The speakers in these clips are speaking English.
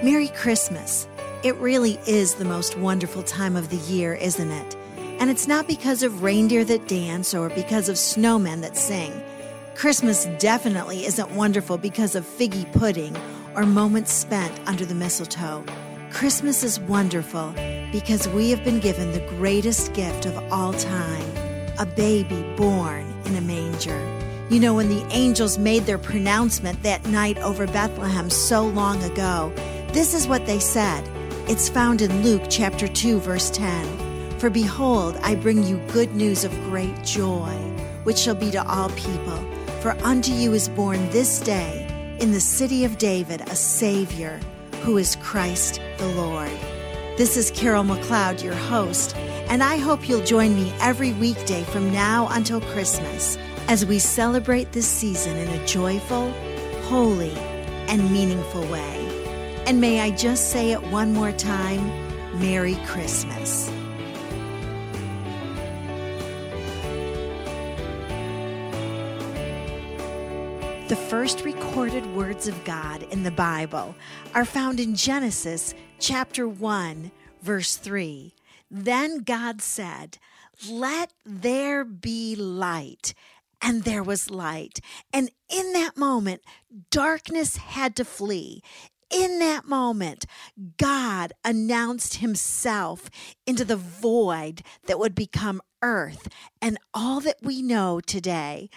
Merry Christmas. It really is the most wonderful time of the year, isn't it? And it's not because of reindeer that dance or because of snowmen that sing. Christmas definitely isn't wonderful because of figgy pudding or moments spent under the mistletoe. Christmas is wonderful because we have been given the greatest gift of all time a baby born in a manger. You know, when the angels made their pronouncement that night over Bethlehem so long ago, this is what they said. It's found in Luke chapter 2, verse 10. For behold, I bring you good news of great joy, which shall be to all people. For unto you is born this day in the city of David a Savior, who is Christ the Lord. This is Carol McLeod, your host, and I hope you'll join me every weekday from now until Christmas as we celebrate this season in a joyful, holy, and meaningful way. And may I just say it one more time Merry Christmas. The first recorded words of God in the Bible are found in Genesis chapter 1, verse 3. Then God said, Let there be light. And there was light. And in that moment, darkness had to flee in that moment, God announced himself into the void that would become earth and all that we know today.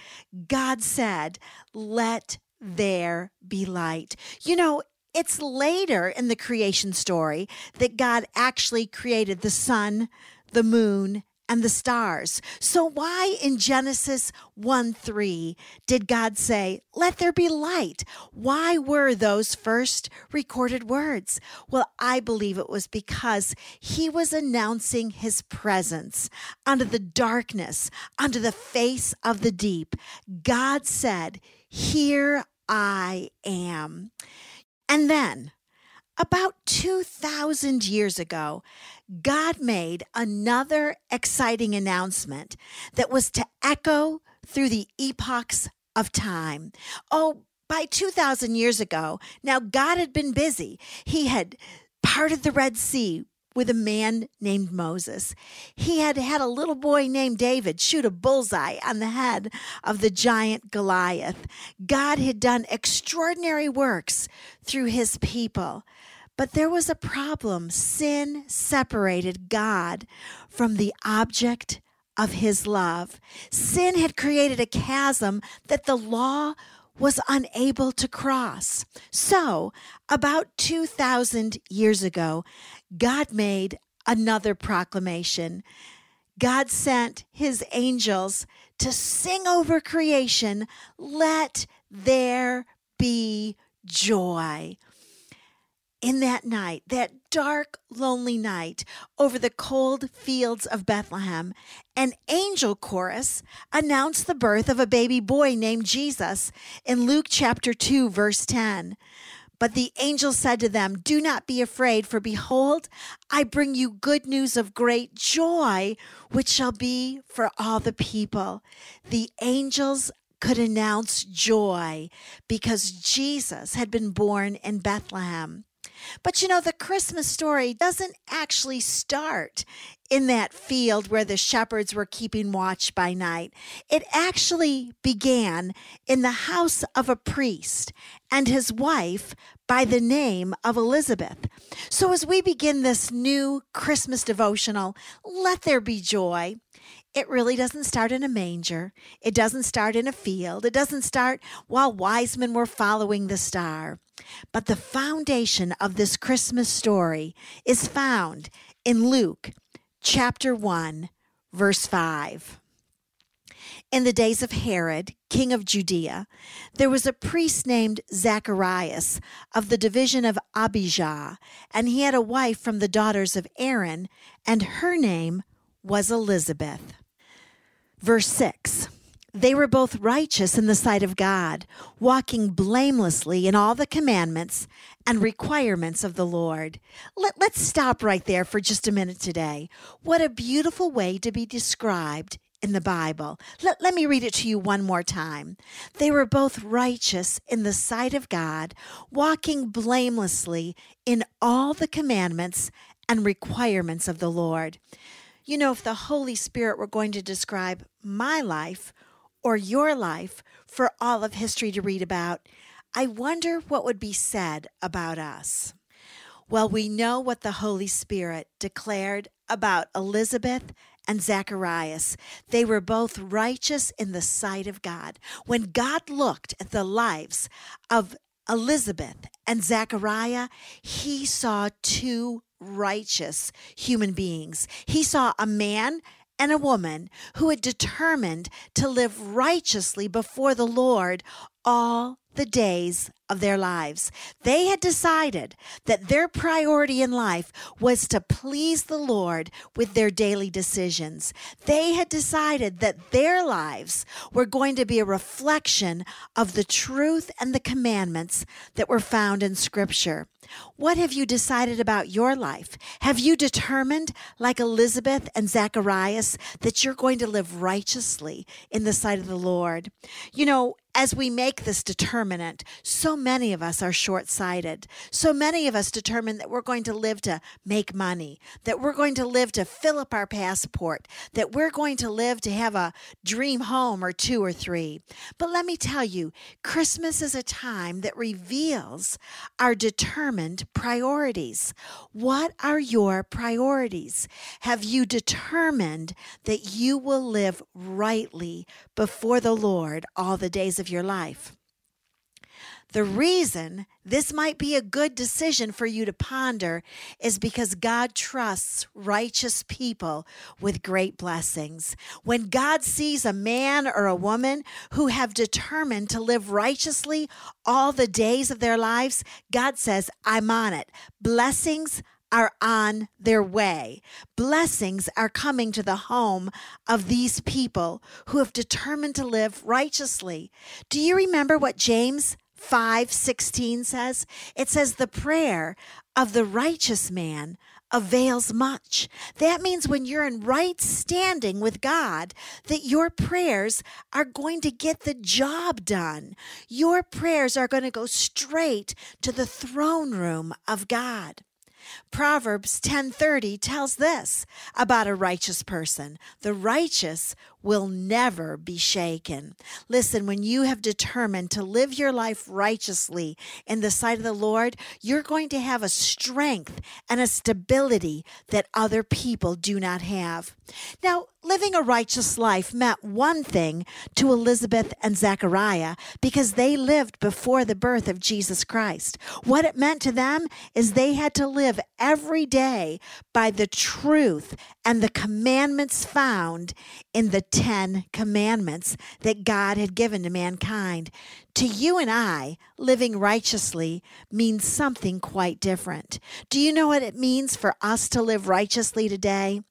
God said, Let there be light. You know, it's later in the creation story that God actually created the sun, the moon, and the stars. So, why in Genesis 1 3 did God say, Let there be light? Why were those first recorded words? Well, I believe it was because he was announcing his presence under the darkness, under the face of the deep. God said, Here I am. And then, about 2,000 years ago, God made another exciting announcement that was to echo through the epochs of time. Oh, by 2,000 years ago, now God had been busy. He had parted the Red Sea with a man named Moses. He had had a little boy named David shoot a bullseye on the head of the giant Goliath. God had done extraordinary works through his people. But there was a problem. Sin separated God from the object of his love. Sin had created a chasm that the law was unable to cross. So, about 2,000 years ago, God made another proclamation. God sent his angels to sing over creation, Let there be joy in that night, that dark, lonely night over the cold fields of Bethlehem, an angel chorus announced the birth of a baby boy named Jesus in Luke chapter 2, verse 10. But the angel said to them, Do not be afraid, for behold, I bring you good news of great joy, which shall be for all the people. The angels could announce joy because Jesus had been born in Bethlehem. But you know, the Christmas story doesn't actually start in that field where the shepherds were keeping watch by night. It actually began in the house of a priest and his wife by the name of Elizabeth. So, as we begin this new Christmas devotional, let there be joy. It really doesn't start in a manger. It doesn't start in a field. It doesn't start while wise men were following the star. But the foundation of this Christmas story is found in Luke chapter 1, verse 5. In the days of Herod, king of Judea, there was a priest named Zacharias of the division of Abijah, and he had a wife from the daughters of Aaron, and her name was Elizabeth. Verse 6 They were both righteous in the sight of God, walking blamelessly in all the commandments and requirements of the Lord. Let, let's stop right there for just a minute today. What a beautiful way to be described in the Bible. Let, let me read it to you one more time. They were both righteous in the sight of God, walking blamelessly in all the commandments and requirements of the Lord. You know, if the Holy Spirit were going to describe my life or your life for all of history to read about, I wonder what would be said about us. Well, we know what the Holy Spirit declared about Elizabeth and Zacharias. They were both righteous in the sight of God. When God looked at the lives of Elizabeth and Zachariah, he saw two righteous human beings. He saw a man and a woman who had determined to live righteously before the Lord all the days of their lives. They had decided that their priority in life was to please the Lord with their daily decisions. They had decided that their lives were going to be a reflection of the truth and the commandments that were found in Scripture. What have you decided about your life? Have you determined, like Elizabeth and Zacharias, that you're going to live righteously in the sight of the Lord? You know, as we make this determinant, so many of us are short sighted. So many of us determine that we're going to live to make money, that we're going to live to fill up our passport, that we're going to live to have a dream home or two or three. But let me tell you, Christmas is a time that reveals our determined priorities. What are your priorities? Have you determined that you will live rightly before the Lord all the days of your life. The reason this might be a good decision for you to ponder is because God trusts righteous people with great blessings. When God sees a man or a woman who have determined to live righteously all the days of their lives, God says, I'm on it. Blessings are on their way. Blessings are coming to the home of these people who have determined to live righteously. Do you remember what James 5:16 says? It says the prayer of the righteous man avails much. That means when you're in right standing with God, that your prayers are going to get the job done. Your prayers are going to go straight to the throne room of God. Proverbs 10:30 tells this about a righteous person. The righteous will never be shaken. Listen, when you have determined to live your life righteously in the sight of the Lord, you're going to have a strength and a stability that other people do not have. Now, living a righteous life meant one thing to Elizabeth and Zechariah because they lived before the birth of Jesus Christ. What it meant to them is they had to live every day by the truth and the commandments found in the Ten Commandments that God had given to mankind. To you and I, living righteously means something quite different. Do you know what it means for us to live righteously today?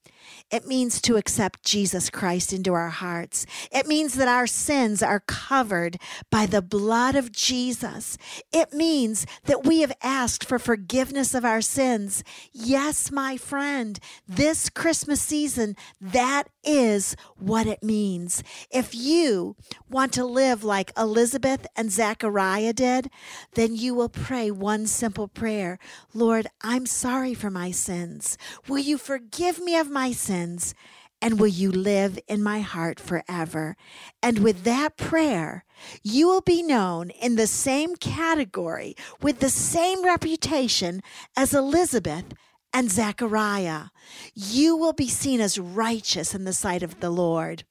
It means to accept Jesus Christ into our hearts. It means that our sins are covered by the blood of Jesus. It means that we have asked for forgiveness of our sins. Yes, my friend, this Christmas season, that is what it means. If you want to live like Elizabeth and Zachariah did, then you will pray one simple prayer Lord, I'm sorry for my sins. Will you forgive me of my sins? And will you live in my heart forever? And with that prayer, you will be known in the same category with the same reputation as Elizabeth and Zechariah. You will be seen as righteous in the sight of the Lord.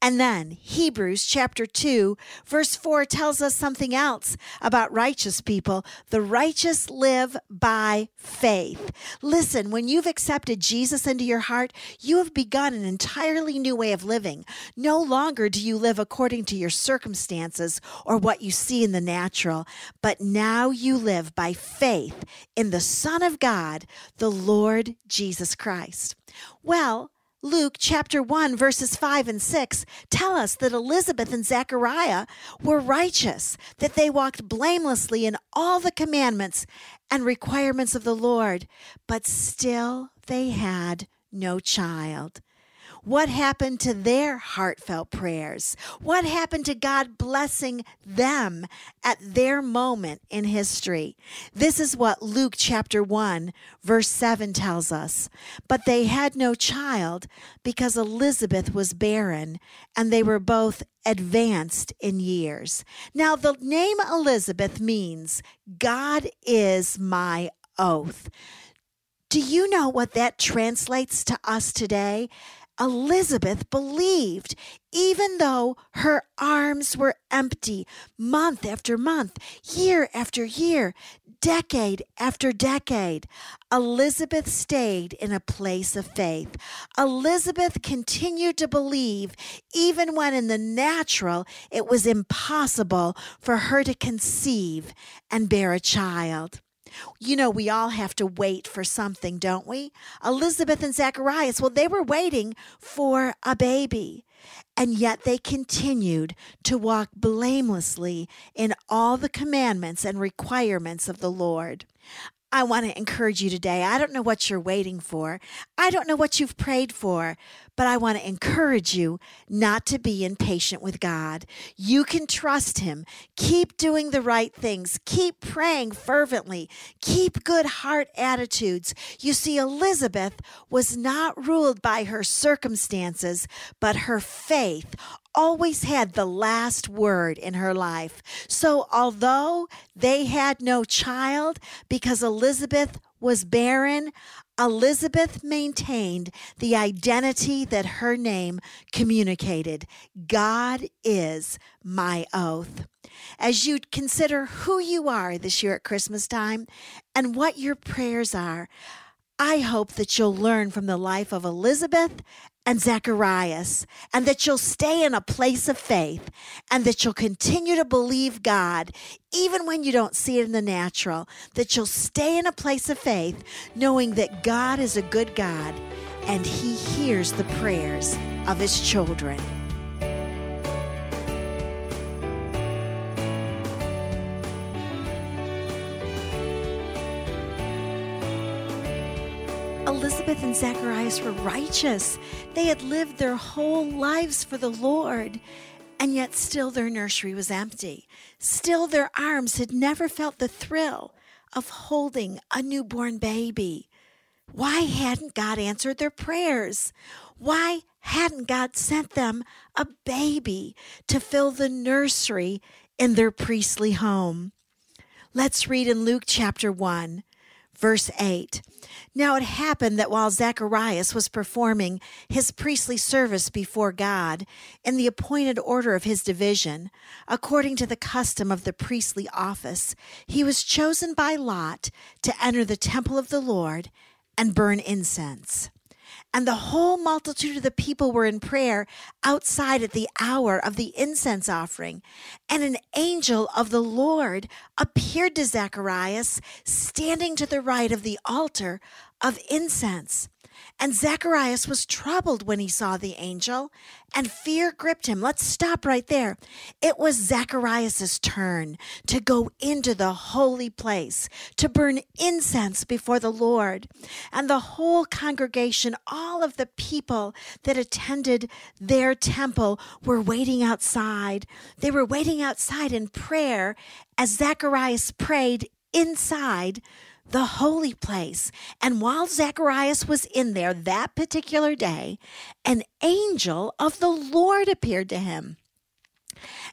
And then Hebrews chapter 2, verse 4 tells us something else about righteous people. The righteous live by faith. Listen, when you've accepted Jesus into your heart, you have begun an entirely new way of living. No longer do you live according to your circumstances or what you see in the natural, but now you live by faith in the Son of God, the Lord Jesus Christ. Well, Luke chapter 1, verses 5 and 6 tell us that Elizabeth and Zechariah were righteous, that they walked blamelessly in all the commandments and requirements of the Lord, but still they had no child. What happened to their heartfelt prayers? What happened to God blessing them at their moment in history? This is what Luke chapter 1, verse 7 tells us. But they had no child because Elizabeth was barren, and they were both advanced in years. Now, the name Elizabeth means God is my oath. Do you know what that translates to us today? Elizabeth believed, even though her arms were empty month after month, year after year, decade after decade. Elizabeth stayed in a place of faith. Elizabeth continued to believe, even when in the natural it was impossible for her to conceive and bear a child. You know, we all have to wait for something, don't we? Elizabeth and Zacharias, well, they were waiting for a baby. And yet they continued to walk blamelessly in all the commandments and requirements of the Lord. I want to encourage you today. I don't know what you're waiting for. I don't know what you've prayed for, but I want to encourage you not to be impatient with God. You can trust Him. Keep doing the right things. Keep praying fervently. Keep good heart attitudes. You see, Elizabeth was not ruled by her circumstances, but her faith always had the last word in her life. So, although they had no child because Elizabeth was barren, Elizabeth maintained the identity that her name communicated God is my oath. As you consider who you are this year at Christmas time and what your prayers are, I hope that you'll learn from the life of Elizabeth and Zacharias, and that you'll stay in a place of faith, and that you'll continue to believe God, even when you don't see it in the natural, that you'll stay in a place of faith, knowing that God is a good God and He hears the prayers of His children. Elizabeth and Zacharias were righteous. They had lived their whole lives for the Lord, and yet still their nursery was empty. Still their arms had never felt the thrill of holding a newborn baby. Why hadn't God answered their prayers? Why hadn't God sent them a baby to fill the nursery in their priestly home? Let's read in Luke chapter 1, verse 8. Now it happened that while Zacharias was performing his priestly service before God in the appointed order of his division, according to the custom of the priestly office, he was chosen by Lot to enter the temple of the Lord and burn incense. And the whole multitude of the people were in prayer outside at the hour of the incense offering. And an angel of the Lord appeared to Zacharias, standing to the right of the altar of incense. And Zacharias was troubled when he saw the angel, and fear gripped him. Let's stop right there. It was Zacharias' turn to go into the holy place, to burn incense before the Lord. And the whole congregation, all of the people that attended their temple, were waiting outside. They were waiting outside in prayer as Zacharias prayed inside the holy place. And while Zacharias was in there that particular day, an angel of the Lord appeared to him.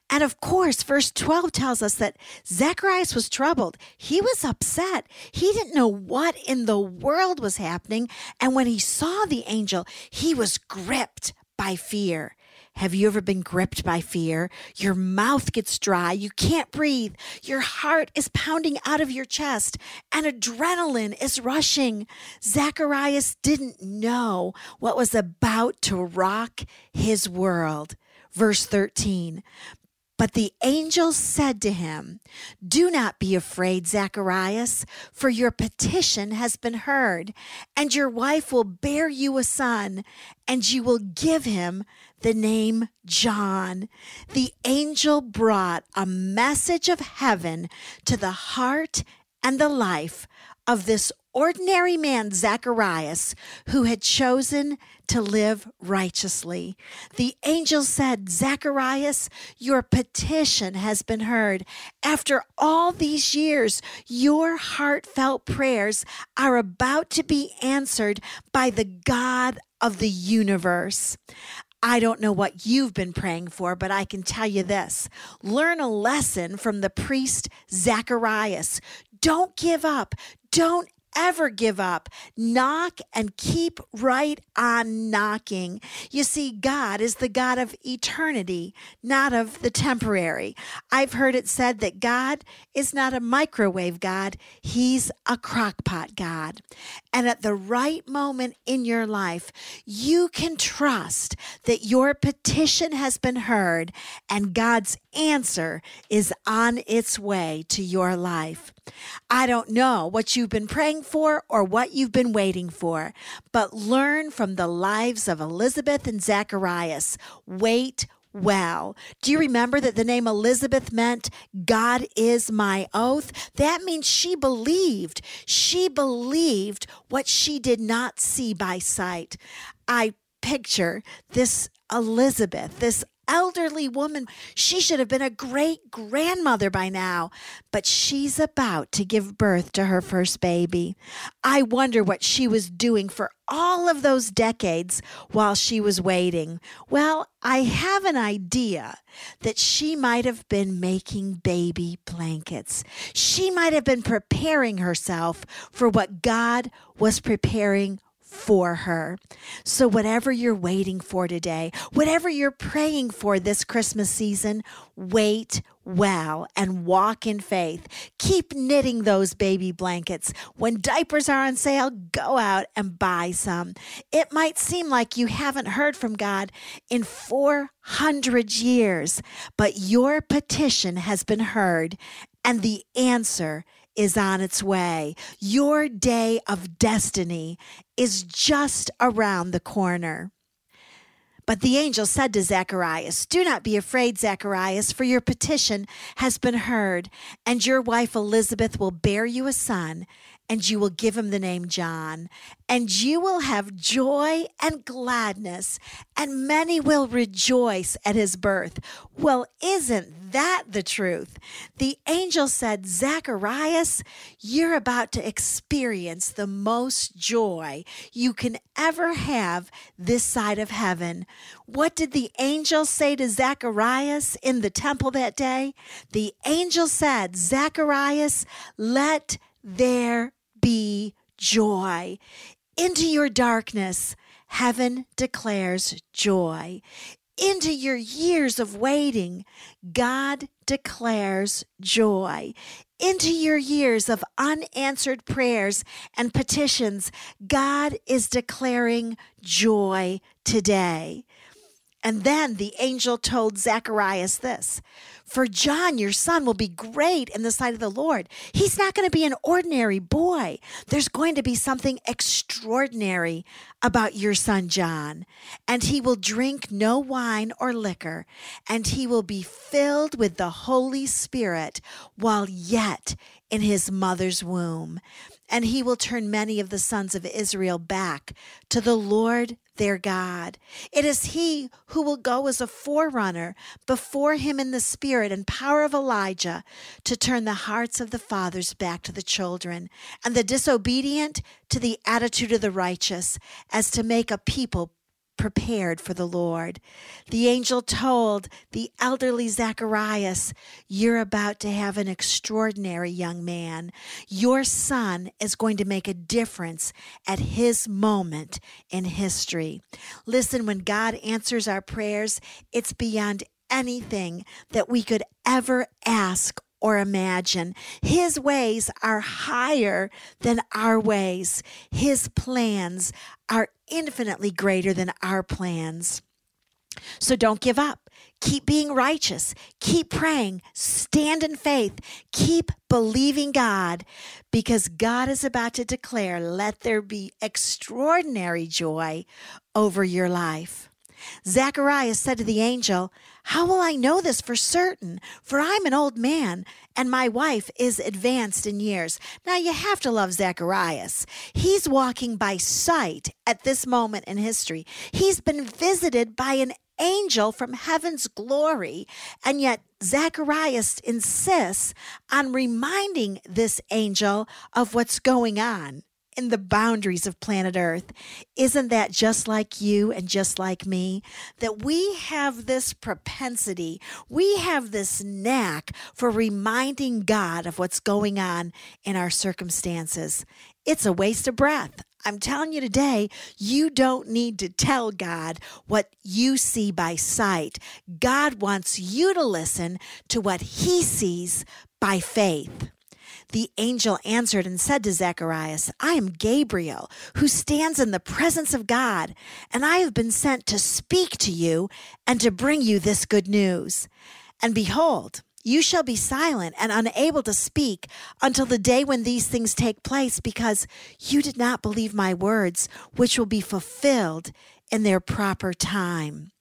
And of course, verse 12 tells us that Zacharias was troubled. He was upset. He didn't know what in the world was happening. And when he saw the angel, he was gripped by fear. Have you ever been gripped by fear? Your mouth gets dry, you can't breathe, your heart is pounding out of your chest, and adrenaline is rushing. Zacharias didn't know what was about to rock his world. Verse 13. But the angel said to him, Do not be afraid, Zacharias, for your petition has been heard, and your wife will bear you a son, and you will give him the name John. The angel brought a message of heaven to the heart and the life of this ordinary man, Zacharias, who had chosen to live righteously. The angel said, Zacharias, your petition has been heard. After all these years, your heartfelt prayers are about to be answered by the God of the universe. I don't know what you've been praying for, but I can tell you this learn a lesson from the priest Zacharias. Don't give up. Don't ever give up. Knock and keep right on knocking. You see, God is the God of eternity, not of the temporary. I've heard it said that God is not a microwave God, He's a crockpot God. And at the right moment in your life, you can trust that your petition has been heard and God's answer is on its way to your life. I don't know what you've been praying for or what you've been waiting for, but learn from the lives of Elizabeth and Zacharias. Wait well. Do you remember that the name Elizabeth meant God is my oath? That means she believed. She believed what she did not see by sight. I picture this Elizabeth, this elderly woman. She should have been a great grandmother by now, but she's about to give birth to her first baby. I wonder what she was doing for all of those decades while she was waiting. Well, I have an idea that she might have been making baby blankets. She might have been preparing herself for what God was preparing for her. So, whatever you're waiting for today, whatever you're praying for this Christmas season, wait well and walk in faith. Keep knitting those baby blankets. When diapers are on sale, go out and buy some. It might seem like you haven't heard from God in 400 years, but your petition has been heard and the answer is on its way. Your day of destiny is just around the corner. But the angel said to Zacharias, Do not be afraid, Zacharias, for your petition has been heard, and your wife Elizabeth will bear you a son, and you will give him the name John. And you will have joy and gladness, and many will rejoice at his birth. Well, isn't that the truth? The angel said, Zacharias, you're about to experience the most joy you can ever have this side of heaven. What did the angel say to Zacharias in the temple that day? The angel said, Zacharias, let there be joy. Into your darkness, heaven declares joy. Into your years of waiting, God declares joy. Into your years of unanswered prayers and petitions, God is declaring joy today. And then the angel told Zacharias this For John, your son, will be great in the sight of the Lord. He's not going to be an ordinary boy. There's going to be something extraordinary about your son, John. And he will drink no wine or liquor, and he will be filled with the Holy Spirit while yet in his mother's womb. And he will turn many of the sons of Israel back to the Lord their God. It is he who will go as a forerunner before him in the spirit and power of Elijah to turn the hearts of the fathers back to the children and the disobedient to the attitude of the righteous, as to make a people prepared for the Lord. The angel told the elderly Zacharias, You're about to have an extraordinary young man. Your son is going to make a difference at his moment in history. Listen, when God answers our prayers, it's beyond anything that we could ever ask or imagine. His ways are higher than our ways. His plans are infinitely greater than our plans. So don't give up. Keep being righteous. Keep praying. Stand in faith. Keep believing God because God is about to declare, let there be extraordinary joy over your life. Zacharias said to the angel, How will I know this for certain? For I'm an old man, and my wife is advanced in years. Now you have to love Zacharias. He's walking by sight at this moment in history. He's been visited by an angel from heaven's glory, and yet Zacharias insists on reminding this angel of what's going on in the boundaries of planet Earth. Isn't that just like you and just like me? That we have this propensity, we have this knack for reminding God of what's going on in our circumstances. It's a waste of breath. I'm telling you today, you don't need to tell God what you see by sight. God wants you to listen to what he sees by faith. The angel answered and said to Zacharias, I am Gabriel, who stands in the presence of God, and I have been sent to speak to you and to bring you this good news. And behold, you shall be silent and unable to speak until the day when these things take place, because you did not believe my words, which will be fulfilled in their proper time.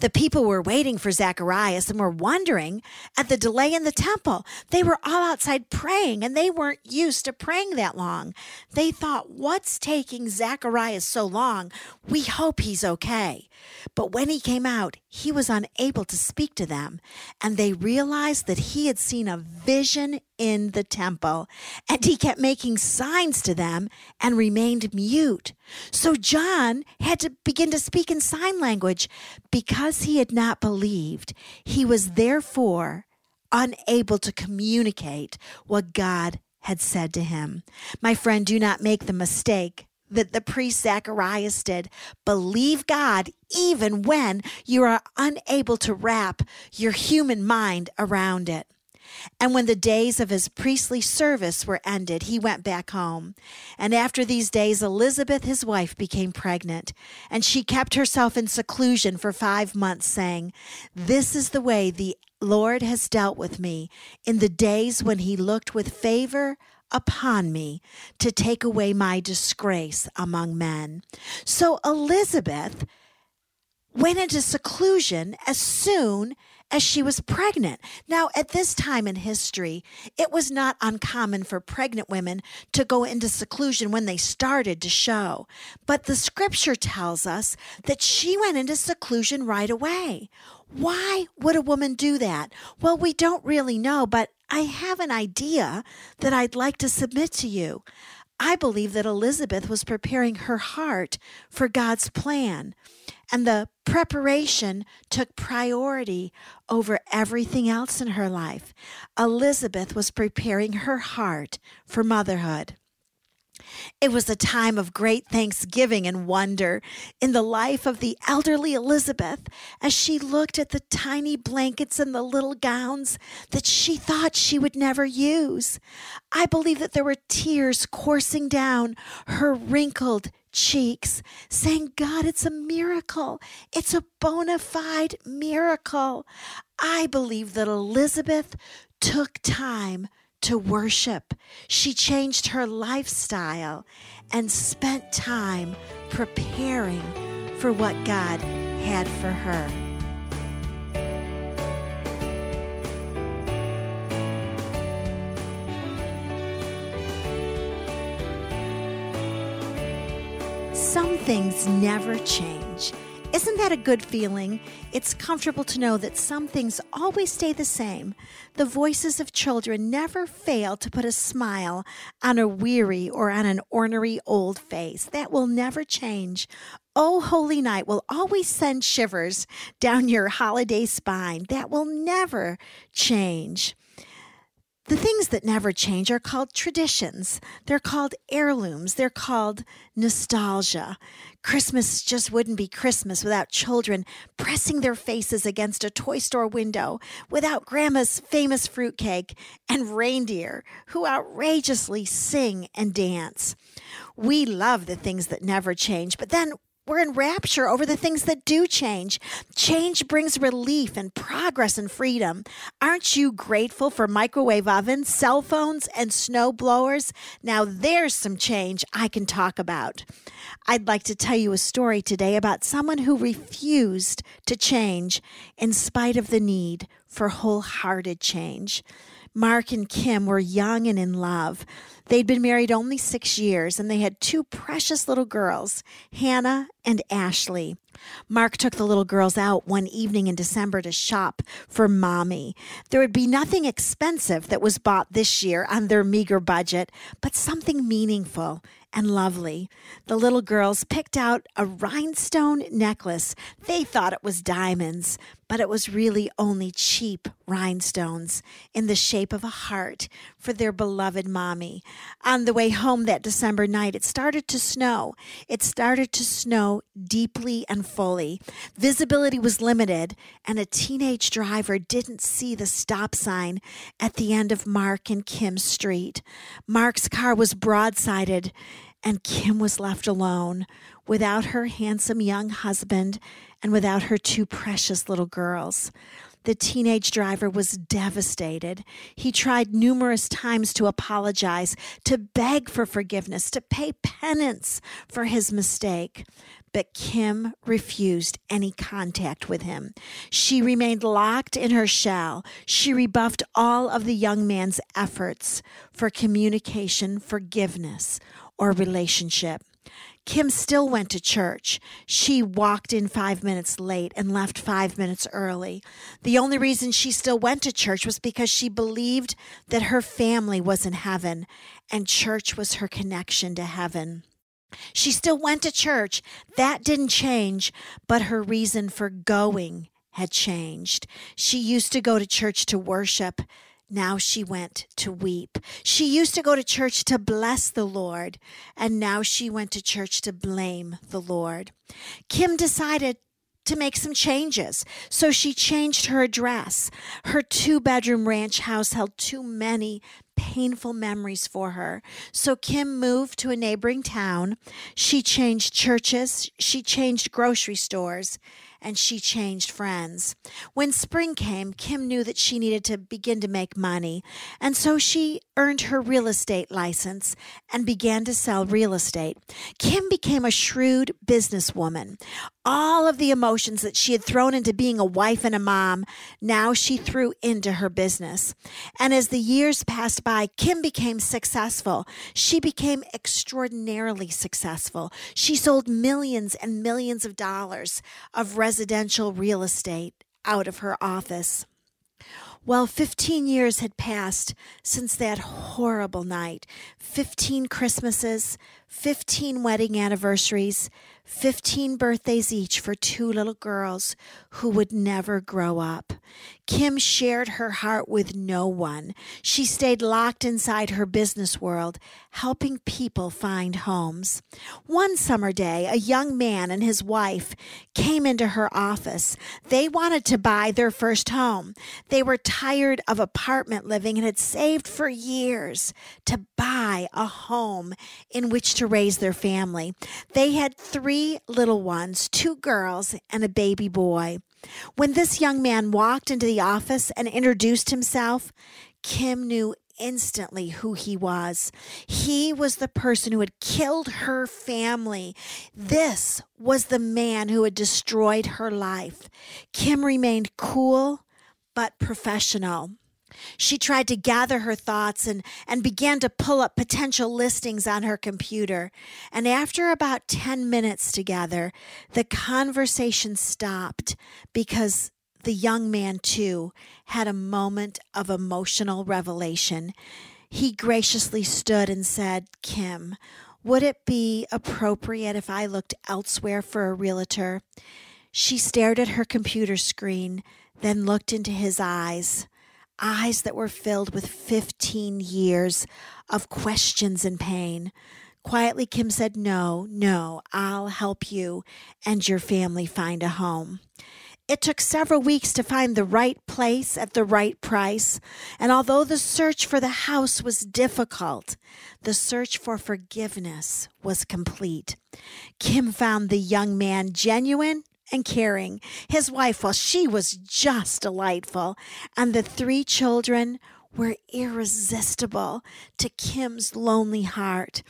The people were waiting for Zacharias and were wondering at the delay in the temple. They were all outside praying and they weren't used to praying that long. They thought, What's taking Zacharias so long? We hope he's okay. But when he came out, he was unable to speak to them, and they realized that he had seen a vision in the temple, and he kept making signs to them and remained mute. So John had to begin to speak in sign language because he had not believed. He was therefore unable to communicate what God had said to him. My friend, do not make the mistake that the priest Zacharias did. Believe God even when you are unable to wrap your human mind around it. And when the days of his priestly service were ended, he went back home. And after these days, Elizabeth, his wife, became pregnant. And she kept herself in seclusion for five months, saying, This is the way the Lord has dealt with me in the days when he looked with favor upon me to take away my disgrace among men. So Elizabeth went into seclusion as soon as she was pregnant. Now, at this time in history, it was not uncommon for pregnant women to go into seclusion when they started to show. But the scripture tells us that she went into seclusion right away. Why would a woman do that? Well, we don't really know, but I have an idea that I'd like to submit to you. I believe that Elizabeth was preparing her heart for God's plan, and the preparation took priority over everything else in her life. Elizabeth was preparing her heart for motherhood. It was a time of great thanksgiving and wonder in the life of the elderly Elizabeth as she looked at the tiny blankets and the little gowns that she thought she would never use. I believe that there were tears coursing down her wrinkled cheeks, saying, God, it's a miracle. It's a bona fide miracle. I believe that Elizabeth took time to worship. She changed her lifestyle and spent time preparing for what God had for her. Some things never change isn't that a good feeling? It's comfortable to know that some things always stay the same. The voices of children never fail to put a smile on a weary or on an ornery old face. That will never change. Oh, Holy Night will always send shivers down your holiday spine. That will never change. The things that never change are called traditions. They're called heirlooms. They're called nostalgia. Christmas just wouldn't be Christmas without children pressing their faces against a toy store window, without Grandma's famous fruitcake and reindeer who outrageously sing and dance. We love the things that never change, but then we're in rapture over the things that do change. Change brings relief and progress and freedom. Aren't you grateful for microwave ovens, cell phones, and snow blowers? Now there's some change I can talk about. I'd like to tell you a story today about someone who refused to change in spite of the need for wholehearted change. Mark and Kim were young and in love. They'd been married only six years and they had two precious little girls, Hannah and Ashley. Mark took the little girls out one evening in December to shop for mommy. There would be nothing expensive that was bought this year on their meager budget, but something meaningful and lovely. The little girls picked out a rhinestone necklace. They thought it was diamonds, but it was really only cheap rhinestones in the shape of a heart for their beloved mommy. On the way home that December night, it started to snow. It started to snow deeply and fully. Visibility was limited, and a teenage driver didn't see the stop sign at the end of Mark and Kim street. Mark's car was broadsided and Kim was left alone without her handsome young husband and without her two precious little girls. The teenage driver was devastated. He tried numerous times to apologize, to beg for forgiveness, to pay penance for his mistake. But Kim refused any contact with him. She remained locked in her shell. She rebuffed all of the young man's efforts for communication, forgiveness, or relationship. Kim still went to church. She walked in five minutes late and left five minutes early. The only reason she still went to church was because she believed that her family was in heaven and church was her connection to heaven. She still went to church. That didn't change, but her reason for going had changed. She used to go to church to worship. Now she went to weep. She used to go to church to bless the Lord, and now she went to church to blame the Lord. Kim decided to make some changes. So she changed her address. Her two bedroom ranch house held too many painful memories for her. So Kim moved to a neighboring town. She changed churches, she changed grocery stores, and she changed friends. When spring came, Kim knew that she needed to begin to make money, and so she earned her real estate license and began to sell real estate. Kim became a shrewd businesswoman. All of the emotions that she had thrown into being a wife and a mom, now she threw into her business. And as the years passed by, Kim became successful. She became extraordinarily successful. She sold millions and millions of dollars of residential real estate out of her office. Well, 15 years had passed since that horrible night. 15 Christmases, 15 wedding anniversaries, 15 birthdays each for two little girls who would never grow up. Kim shared her heart with no one. She stayed locked inside her business world, helping people find homes. One summer day, a young man and his wife came into her office. They wanted to buy their first home. They were tired of apartment living and had saved for years to buy a home in which to raise their family. They had three little ones two girls and a baby boy. When this young man walked into the office and introduced himself, Kim knew instantly who he was. He was the person who had killed her family. This was the man who had destroyed her life. Kim remained cool but professional. She tried to gather her thoughts and, and began to pull up potential listings on her computer. And after about 10 minutes together, the conversation stopped because the young man, too, had a moment of emotional revelation. He graciously stood and said, Kim, would it be appropriate if I looked elsewhere for a realtor? She stared at her computer screen, then looked into his eyes eyes that were filled with 15 years of questions and pain. Quietly, Kim said, No, no, I'll help you and your family find a home. It took several weeks to find the right place at the right price. And although the search for the house was difficult, the search for forgiveness was complete. Kim found the young man genuine and caring. His wife, well, she was just delightful. And the three children were irresistible to Kim's lonely heart.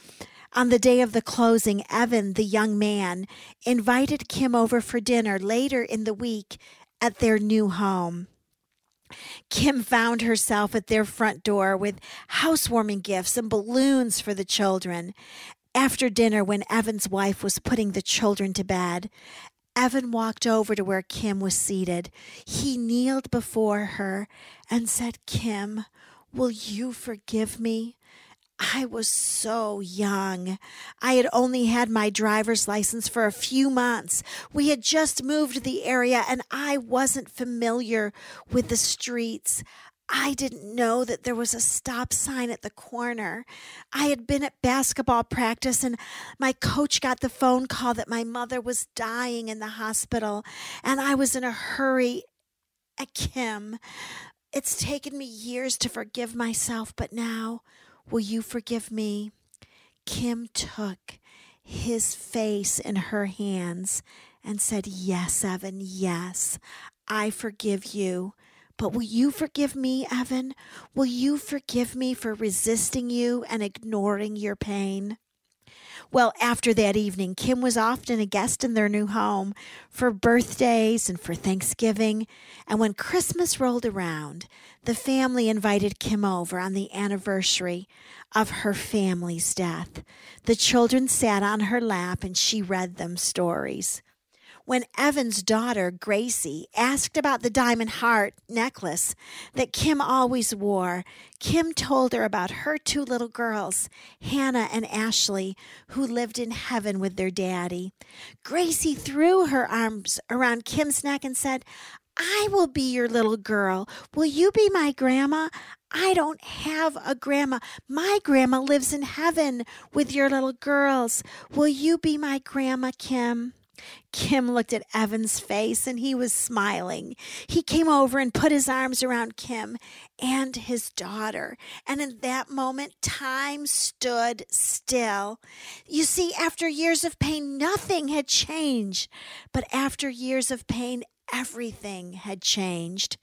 On the day of the closing, Evan, the young man, invited Kim over for dinner later in the week at their new home. Kim found herself at their front door with housewarming gifts and balloons for the children. After dinner, when Evan's wife was putting the children to bed, Evan walked over to where Kim was seated. He kneeled before her and said, Kim, will you forgive me? I was so young. I had only had my driver's license for a few months. We had just moved to the area and I wasn't familiar with the streets. I didn't know that there was a stop sign at the corner. I had been at basketball practice and my coach got the phone call that my mother was dying in the hospital and I was in a hurry. At Kim, it's taken me years to forgive myself, but now Will you forgive me? Kim took his face in her hands and said, Yes, Evan, yes, I forgive you. But will you forgive me, Evan? Will you forgive me for resisting you and ignoring your pain? Well, after that evening, Kim was often a guest in their new home for birthdays and for Thanksgiving. And when Christmas rolled around, the family invited Kim over on the anniversary of her family's death. The children sat on her lap and she read them stories. When Evan's daughter, Gracie, asked about the diamond heart necklace that Kim always wore, Kim told her about her two little girls, Hannah and Ashley, who lived in heaven with their daddy. Gracie threw her arms around Kim's neck and said, I will be your little girl. Will you be my grandma? I don't have a grandma. My grandma lives in heaven with your little girls. Will you be my grandma, Kim? Kim looked at Evan's face and he was smiling. He came over and put his arms around Kim and his daughter. And in that moment, time stood still. You see, after years of pain, nothing had changed. But after years of pain, everything had changed.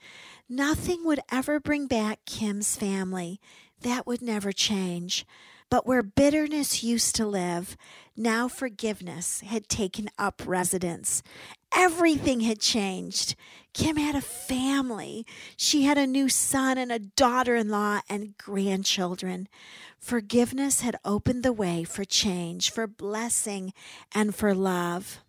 Nothing would ever bring back Kim's family. That would never change. But where bitterness used to live, now forgiveness had taken up residence. Everything had changed. Kim had a family. She had a new son and a daughter in law and grandchildren. Forgiveness had opened the way for change, for blessing, and for love.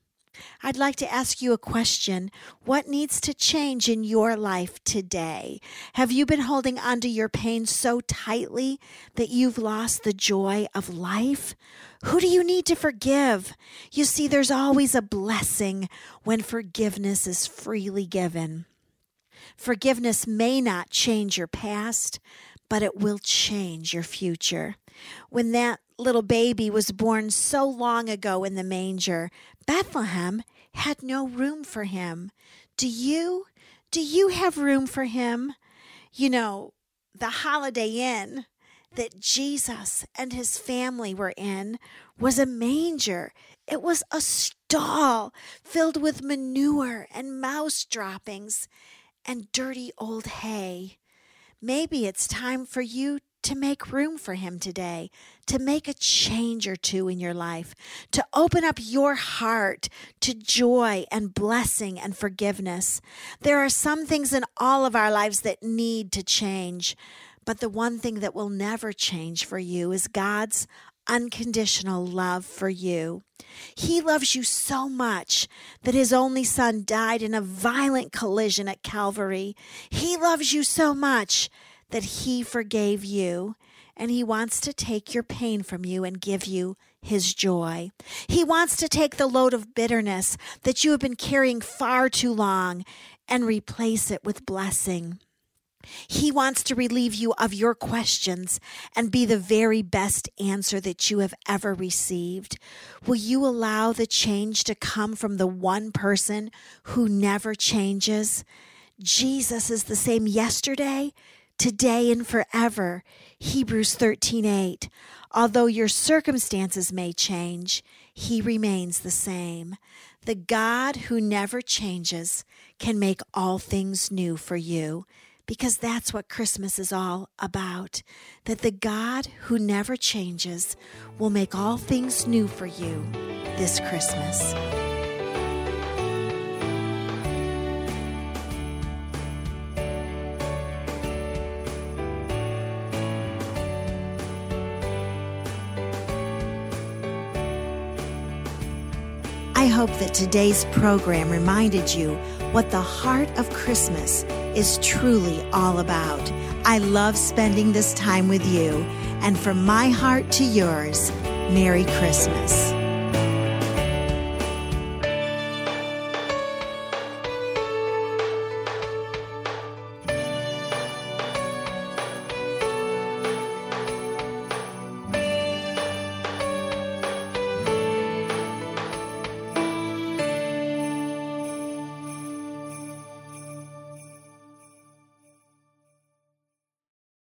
I'd like to ask you a question. What needs to change in your life today? Have you been holding onto your pain so tightly that you've lost the joy of life? Who do you need to forgive? You see, there's always a blessing when forgiveness is freely given. Forgiveness may not change your past, but it will change your future. When that little baby was born so long ago in the manger, Bethlehem had no room for him. Do you? Do you have room for him? You know, the Holiday Inn that Jesus and his family were in was a manger. It was a stall filled with manure and mouse droppings and dirty old hay. Maybe it's time for you to make room for Him today, to make a change or two in your life, to open up your heart to joy and blessing and forgiveness. There are some things in all of our lives that need to change, but the one thing that will never change for you is God's unconditional love for you. He loves you so much that his only son died in a violent collision at Calvary. He loves you so much that He forgave you, and He wants to take your pain from you and give you His joy. He wants to take the load of bitterness that you have been carrying far too long and replace it with blessing. He wants to relieve you of your questions and be the very best answer that you have ever received. Will you allow the change to come from the one person who never changes? Jesus is the same yesterday, today, and forever. Hebrews 13 8. Although your circumstances may change, he remains the same. The God who never changes can make all things new for you because that's what Christmas is all about. That the God who never changes will make all things new for you this Christmas. Hope that today's program reminded you what the heart of Christmas is truly all about. I love spending this time with you, and from my heart to yours, Merry Christmas.